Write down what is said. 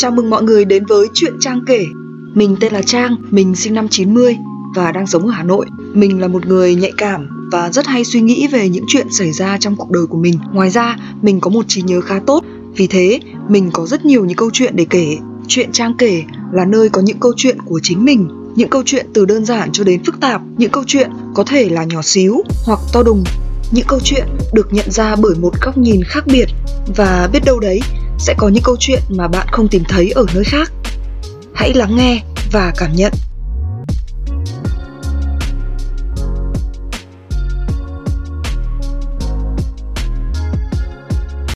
Chào mừng mọi người đến với Chuyện Trang kể. Mình tên là Trang, mình sinh năm 90 và đang sống ở Hà Nội. Mình là một người nhạy cảm và rất hay suy nghĩ về những chuyện xảy ra trong cuộc đời của mình. Ngoài ra, mình có một trí nhớ khá tốt, vì thế mình có rất nhiều những câu chuyện để kể. Chuyện Trang kể là nơi có những câu chuyện của chính mình, những câu chuyện từ đơn giản cho đến phức tạp, những câu chuyện có thể là nhỏ xíu hoặc to đùng. Những câu chuyện được nhận ra bởi một góc nhìn khác biệt và biết đâu đấy sẽ có những câu chuyện mà bạn không tìm thấy ở nơi khác. Hãy lắng nghe và cảm nhận